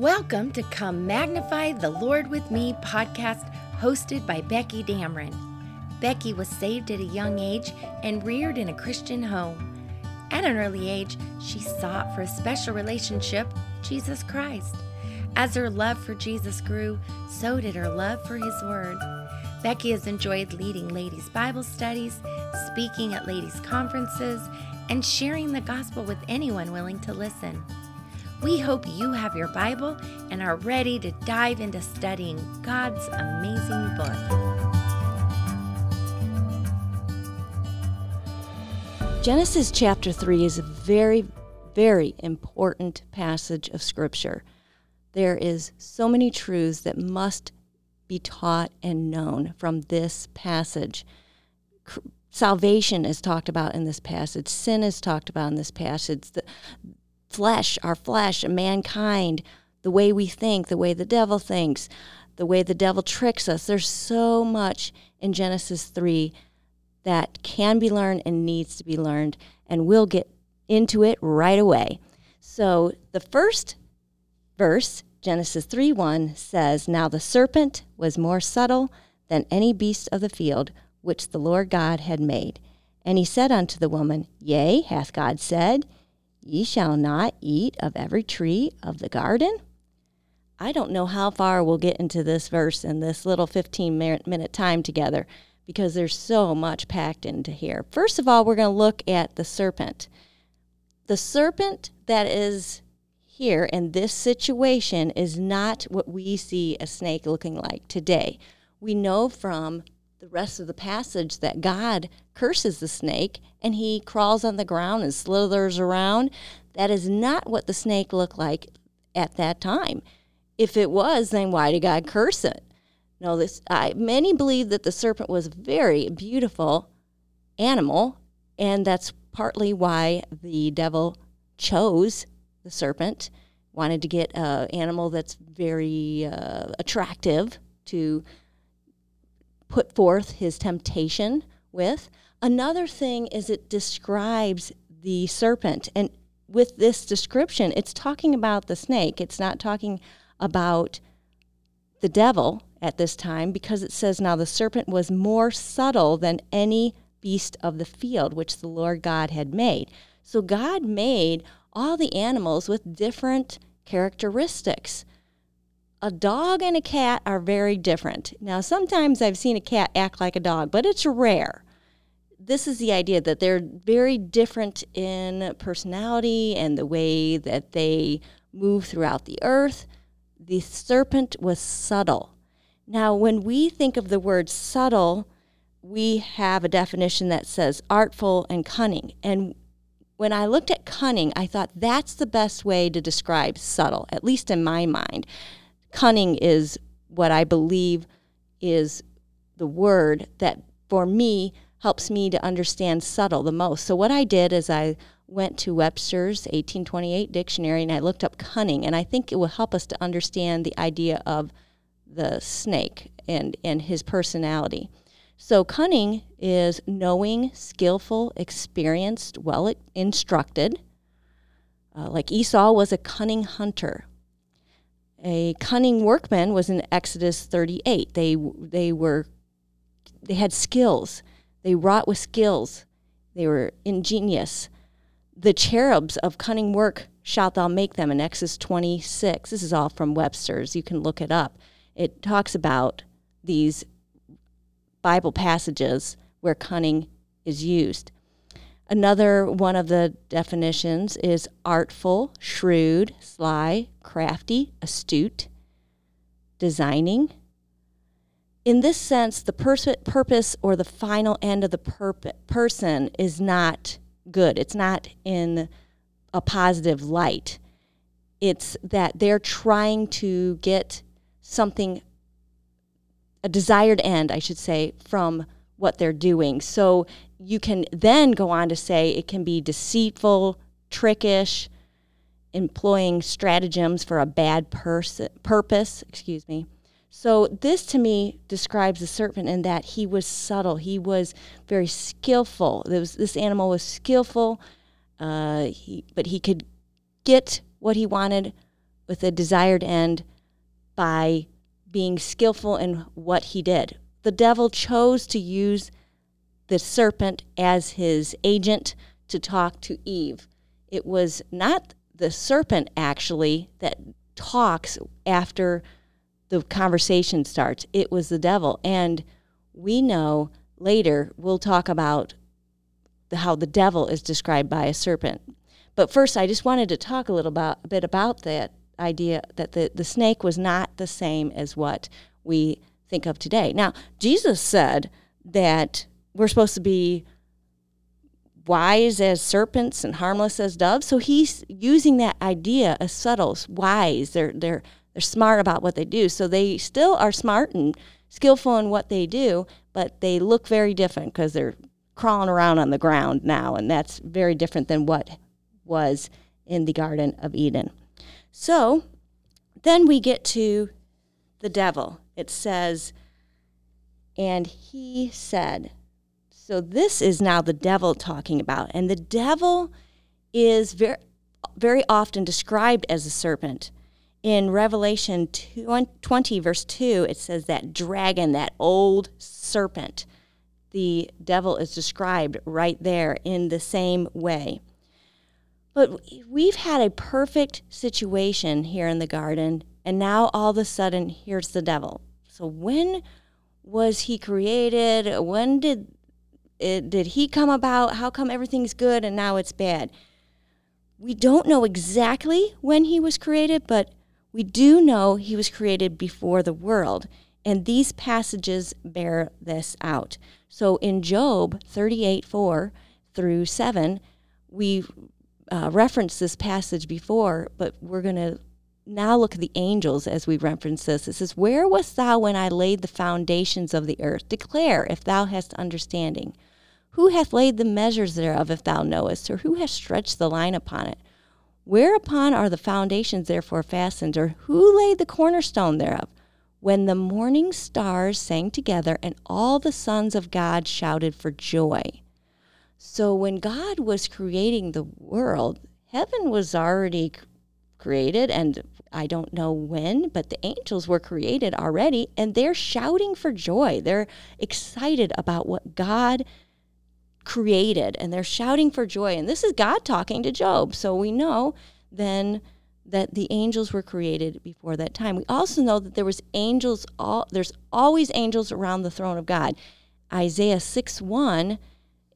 Welcome to Come Magnify the Lord with Me podcast hosted by Becky Dameron. Becky was saved at a young age and reared in a Christian home. At an early age, she sought for a special relationship, Jesus Christ. As her love for Jesus grew, so did her love for His Word. Becky has enjoyed leading ladies' Bible studies, speaking at ladies' conferences, and sharing the gospel with anyone willing to listen. We hope you have your Bible and are ready to dive into studying God's amazing book. Genesis chapter 3 is a very, very important passage of Scripture. There is so many truths that must be taught and known from this passage. Salvation is talked about in this passage. Sin is talked about in this passage. The flesh, our flesh, mankind, the way we think, the way the devil thinks, the way the devil tricks us. There's so much in Genesis 3 that can be learned and needs to be learned, and we'll get into it right away. So the first verse, Genesis 3 1, says, Now the serpent was more subtle than any beast of the field which the Lord God had made. And he said unto the woman, Yea, hath God said, Ye shall not eat of every tree of the garden? I don't know how far we'll get into this verse in this little 15 minute time together because there's so much packed into here. First of all, we're going to look at the serpent. The serpent that is here in this situation is not what we see a snake looking like today. We know from the rest of the passage that God curses the snake and he crawls on the ground and slithers around. That is not what the snake looked like at that time. If it was, then why did God curse it? No, this I, many believe that the serpent was a very beautiful animal, and that's partly why the devil chose the serpent. Wanted to get an animal that's very uh, attractive to put forth his temptation with. Another thing is it describes the serpent, and with this description, it's talking about the snake. It's not talking about the devil at this time because it says, Now the serpent was more subtle than any beast of the field which the Lord God had made. So God made all the animals with different characteristics. A dog and a cat are very different. Now, sometimes I've seen a cat act like a dog, but it's rare. This is the idea that they're very different in personality and the way that they move throughout the earth. The serpent was subtle. Now, when we think of the word subtle, we have a definition that says artful and cunning. And when I looked at cunning, I thought that's the best way to describe subtle, at least in my mind. Cunning is what I believe is the word that for me helps me to understand subtle the most. So what I did is I went to Webster's 1828 dictionary and I looked up cunning and I think it will help us to understand the idea of the snake and, and his personality. So, cunning is knowing, skillful, experienced, well instructed. Uh, like Esau was a cunning hunter. A cunning workman was in Exodus 38. They, they, were, they had skills, they wrought with skills, they were ingenious. The cherubs of cunning work shalt thou make them in Exodus 26. This is all from Webster's. You can look it up it talks about these Bible passages where cunning is used. Another one of the definitions is artful, shrewd, sly, crafty, astute, designing. In this sense, the pers- purpose or the final end of the perp- person is not good. It's not in a positive light. It's that they're trying to get something, a desired end, I should say, from what they're doing. So you can then go on to say it can be deceitful, trickish, employing stratagems for a bad pers- purpose, excuse me. So this to me describes the serpent in that he was subtle. He was very skillful. Was, this animal was skillful, uh, he, but he could get what he wanted with a desired end by being skillful in what he did. The devil chose to use the serpent as his agent to talk to Eve. It was not the serpent actually that talks after the conversation starts. It was the devil. And we know later we'll talk about how the devil is described by a serpent. But first, I just wanted to talk a little about, a bit about that idea that the, the snake was not the same as what we think of today. Now, Jesus said that we're supposed to be wise as serpents and harmless as doves. So he's using that idea as subtle, wise. They're they're they're smart about what they do. So they still are smart and skillful in what they do, but they look very different because they're crawling around on the ground now, and that's very different than what was in the Garden of Eden. So then we get to the devil. It says, and he said, so this is now the devil talking about. And the devil is very, very often described as a serpent. In Revelation 20, verse 2, it says that dragon, that old serpent, the devil is described right there in the same way. But we've had a perfect situation here in the garden, and now all of a sudden, here's the devil. So, when was he created? When did it, did he come about? How come everything's good and now it's bad? We don't know exactly when he was created, but we do know he was created before the world. And these passages bear this out. So in Job 38 4 through 7, we uh, referenced this passage before, but we're going to now look at the angels as we reference this. It says, Where wast thou when I laid the foundations of the earth? Declare if thou hast understanding. Who hath laid the measures thereof, if thou knowest, or who hath stretched the line upon it? Whereupon are the foundations therefore fastened, or who laid the cornerstone thereof? When the morning stars sang together, and all the sons of God shouted for joy. So when God was creating the world, heaven was already created, and I don't know when, but the angels were created already, and they're shouting for joy. They're excited about what God created and they're shouting for joy. And this is God talking to Job. So we know then that the angels were created before that time. We also know that there was angels all there's always angels around the throne of God. Isaiah 6 1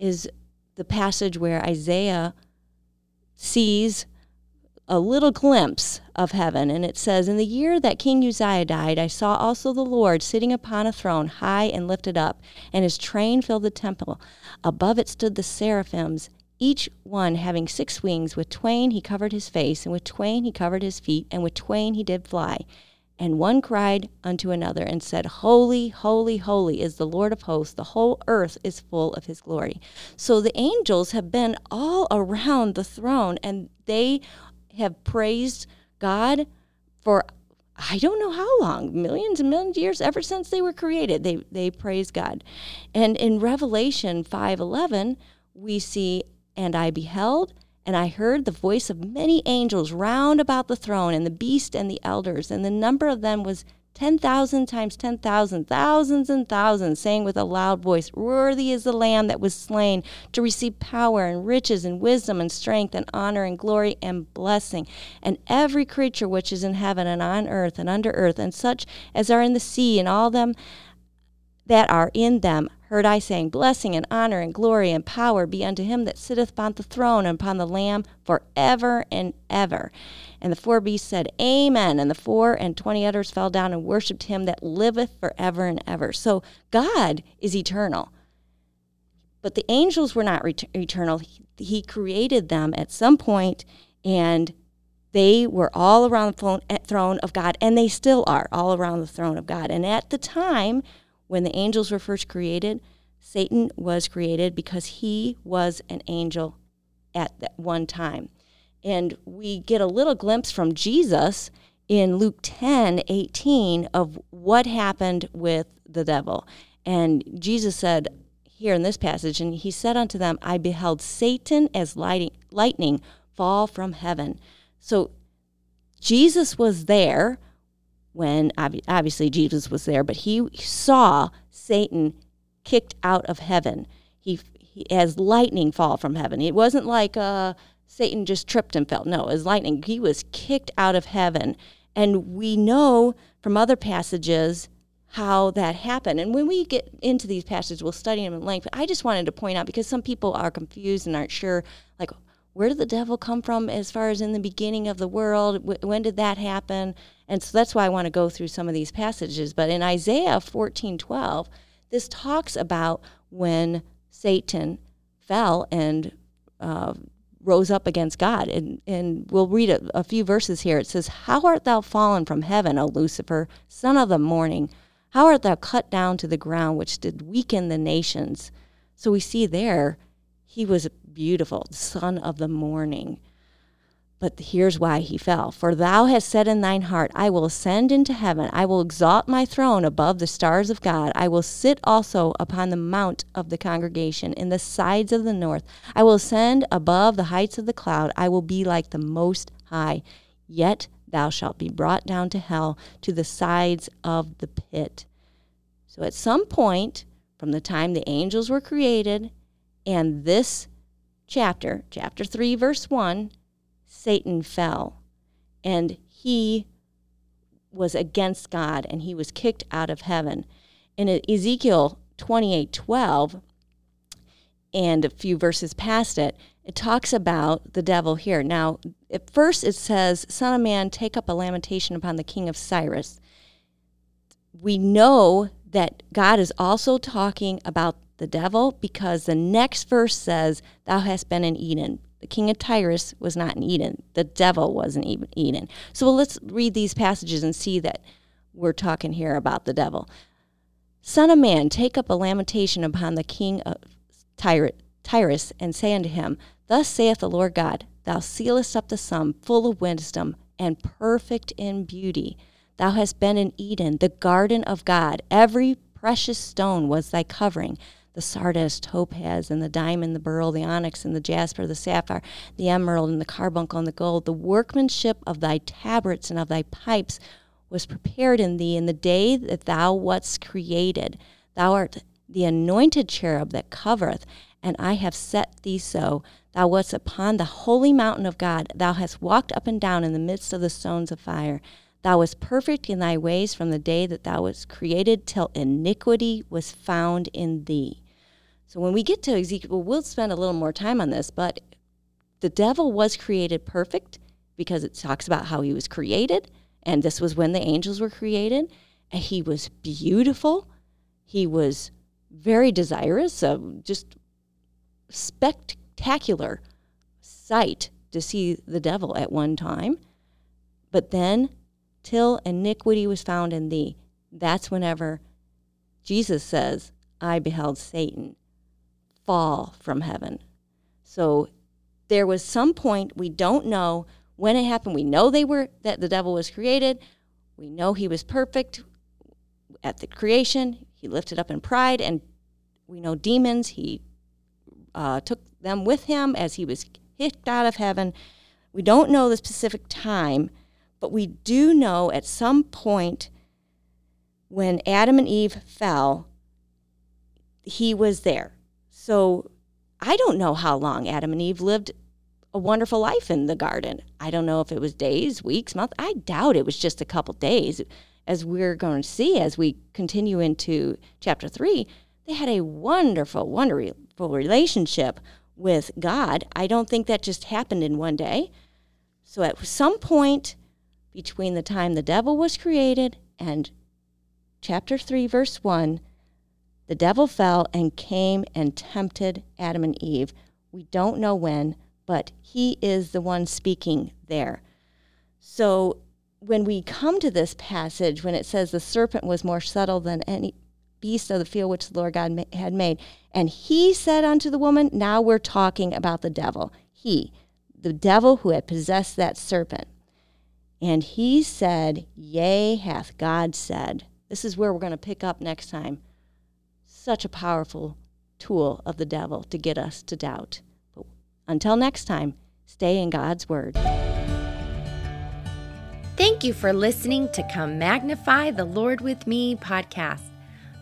is the passage where Isaiah sees a little glimpse of heaven. And it says, In the year that King Uzziah died, I saw also the Lord sitting upon a throne, high and lifted up, and his train filled the temple. Above it stood the seraphims, each one having six wings. With twain he covered his face, and with twain he covered his feet, and with twain he did fly. And one cried unto another and said, Holy, holy, holy is the Lord of hosts. The whole earth is full of his glory. So the angels have been all around the throne and they have praised God for I don't know how long, millions and millions of years ever since they were created. They they praise God. And in Revelation 5:11, we see and I beheld and I heard the voice of many angels round about the throne and the beast and the elders, and the number of them was 10,000 times 10,000, thousands and thousands, saying with a loud voice, Worthy is the Lamb that was slain to receive power and riches and wisdom and strength and honor and glory and blessing. And every creature which is in heaven and on earth and under earth, and such as are in the sea, and all them that are in them, heard I saying, Blessing and honor and glory and power be unto him that sitteth upon the throne and upon the Lamb for ever and ever. And the four beasts said, Amen. And the four and twenty others fell down and worshipped him that liveth forever and ever. So God is eternal. But the angels were not ret- eternal. He, he created them at some point, and they were all around the throne of God, and they still are all around the throne of God. And at the time when the angels were first created, Satan was created because he was an angel at that one time. And we get a little glimpse from Jesus in Luke 10 18 of what happened with the devil. And Jesus said here in this passage, and he said unto them, I beheld Satan as lightning, lightning fall from heaven. So Jesus was there when obviously Jesus was there, but he saw Satan kicked out of heaven. He, he as lightning fall from heaven. It wasn't like uh, Satan just tripped and fell. No, as lightning. He was kicked out of heaven. And we know from other passages how that happened. And when we get into these passages, we'll study them in length. But I just wanted to point out because some people are confused and aren't sure, like, where did the devil come from as far as in the beginning of the world? When did that happen? And so that's why I want to go through some of these passages. But in Isaiah 14 12, this talks about when Satan fell and uh, rose up against God. And, and we'll read a, a few verses here. It says, How art thou fallen from heaven, O Lucifer, son of the morning? How art thou cut down to the ground, which did weaken the nations? So we see there, he was beautiful, son of the morning. But here's why he fell. For thou hast said in thine heart, I will ascend into heaven. I will exalt my throne above the stars of God. I will sit also upon the mount of the congregation in the sides of the north. I will ascend above the heights of the cloud. I will be like the Most High. Yet thou shalt be brought down to hell, to the sides of the pit. So at some point, from the time the angels were created and this chapter, chapter 3, verse 1, Satan fell and he was against God and he was kicked out of heaven. In Ezekiel 28 12, and a few verses past it, it talks about the devil here. Now, at first it says, Son of man, take up a lamentation upon the king of Tyrus. We know that God is also talking about the devil because the next verse says, Thou hast been in Eden. The king of Tyrus was not in Eden. The devil wasn't even Eden. So let's read these passages and see that we're talking here about the devil. Son of man, take up a lamentation upon the king of Tyre, Tyrus and say unto him, Thus saith the Lord God, Thou sealest up the sum, full of wisdom and perfect in beauty. Thou hast been in Eden, the garden of God. Every precious stone was thy covering the sardius, topaz, and the diamond, the beryl, the onyx, and the jasper, the sapphire, the emerald, and the carbuncle, and the gold. The workmanship of thy tabrets and of thy pipes was prepared in thee in the day that thou wast created. Thou art the anointed cherub that covereth, and I have set thee so. Thou wast upon the holy mountain of God. Thou hast walked up and down in the midst of the stones of fire. Thou wast perfect in thy ways from the day that thou wast created till iniquity was found in thee. So when we get to Ezekiel, we'll spend a little more time on this, but the devil was created perfect because it talks about how he was created, and this was when the angels were created. And he was beautiful. He was very desirous of just spectacular sight to see the devil at one time. But then, till iniquity was found in thee, that's whenever Jesus says, I beheld Satan fall from heaven. So there was some point we don't know when it happened. We know they were that the devil was created. We know he was perfect at the creation. He lifted up in pride, and we know demons. He uh, took them with him as he was kicked out of heaven. We don't know the specific time, but we do know at some point when Adam and Eve fell, he was there. So I don't know how long Adam and Eve lived a wonderful life in the garden. I don't know if it was days, weeks, months. I doubt it was just a couple days. As we're going to see as we continue into chapter three, they had a wonderful, wonderful relationship with God. I don't think that just happened in one day. So at some point between the time the devil was created and chapter 3, verse 1, the devil fell and came and tempted Adam and Eve. We don't know when, but he is the one speaking there. So when we come to this passage, when it says the serpent was more subtle than any beast of the field which the Lord God had made, and he said unto the woman, now we're talking about the devil. He, the devil who had possessed that serpent. And he said, Yea, hath God said. This is where we're going to pick up next time such a powerful tool of the devil to get us to doubt. But until next time, stay in God's Word. Thank you for listening to Come Magnify the Lord with Me podcast.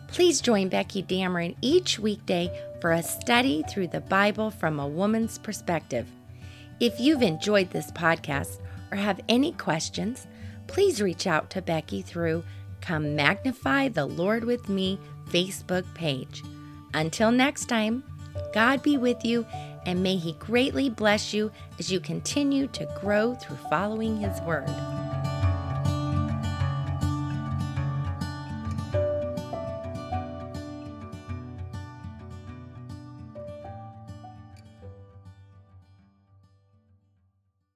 Please join Becky Dameron each weekday for a study through the Bible from a woman's perspective. If you've enjoyed this podcast or have any questions, please reach out to Becky through Come Magnify the Lord with Me Facebook page. Until next time, God be with you and may He greatly bless you as you continue to grow through following His Word.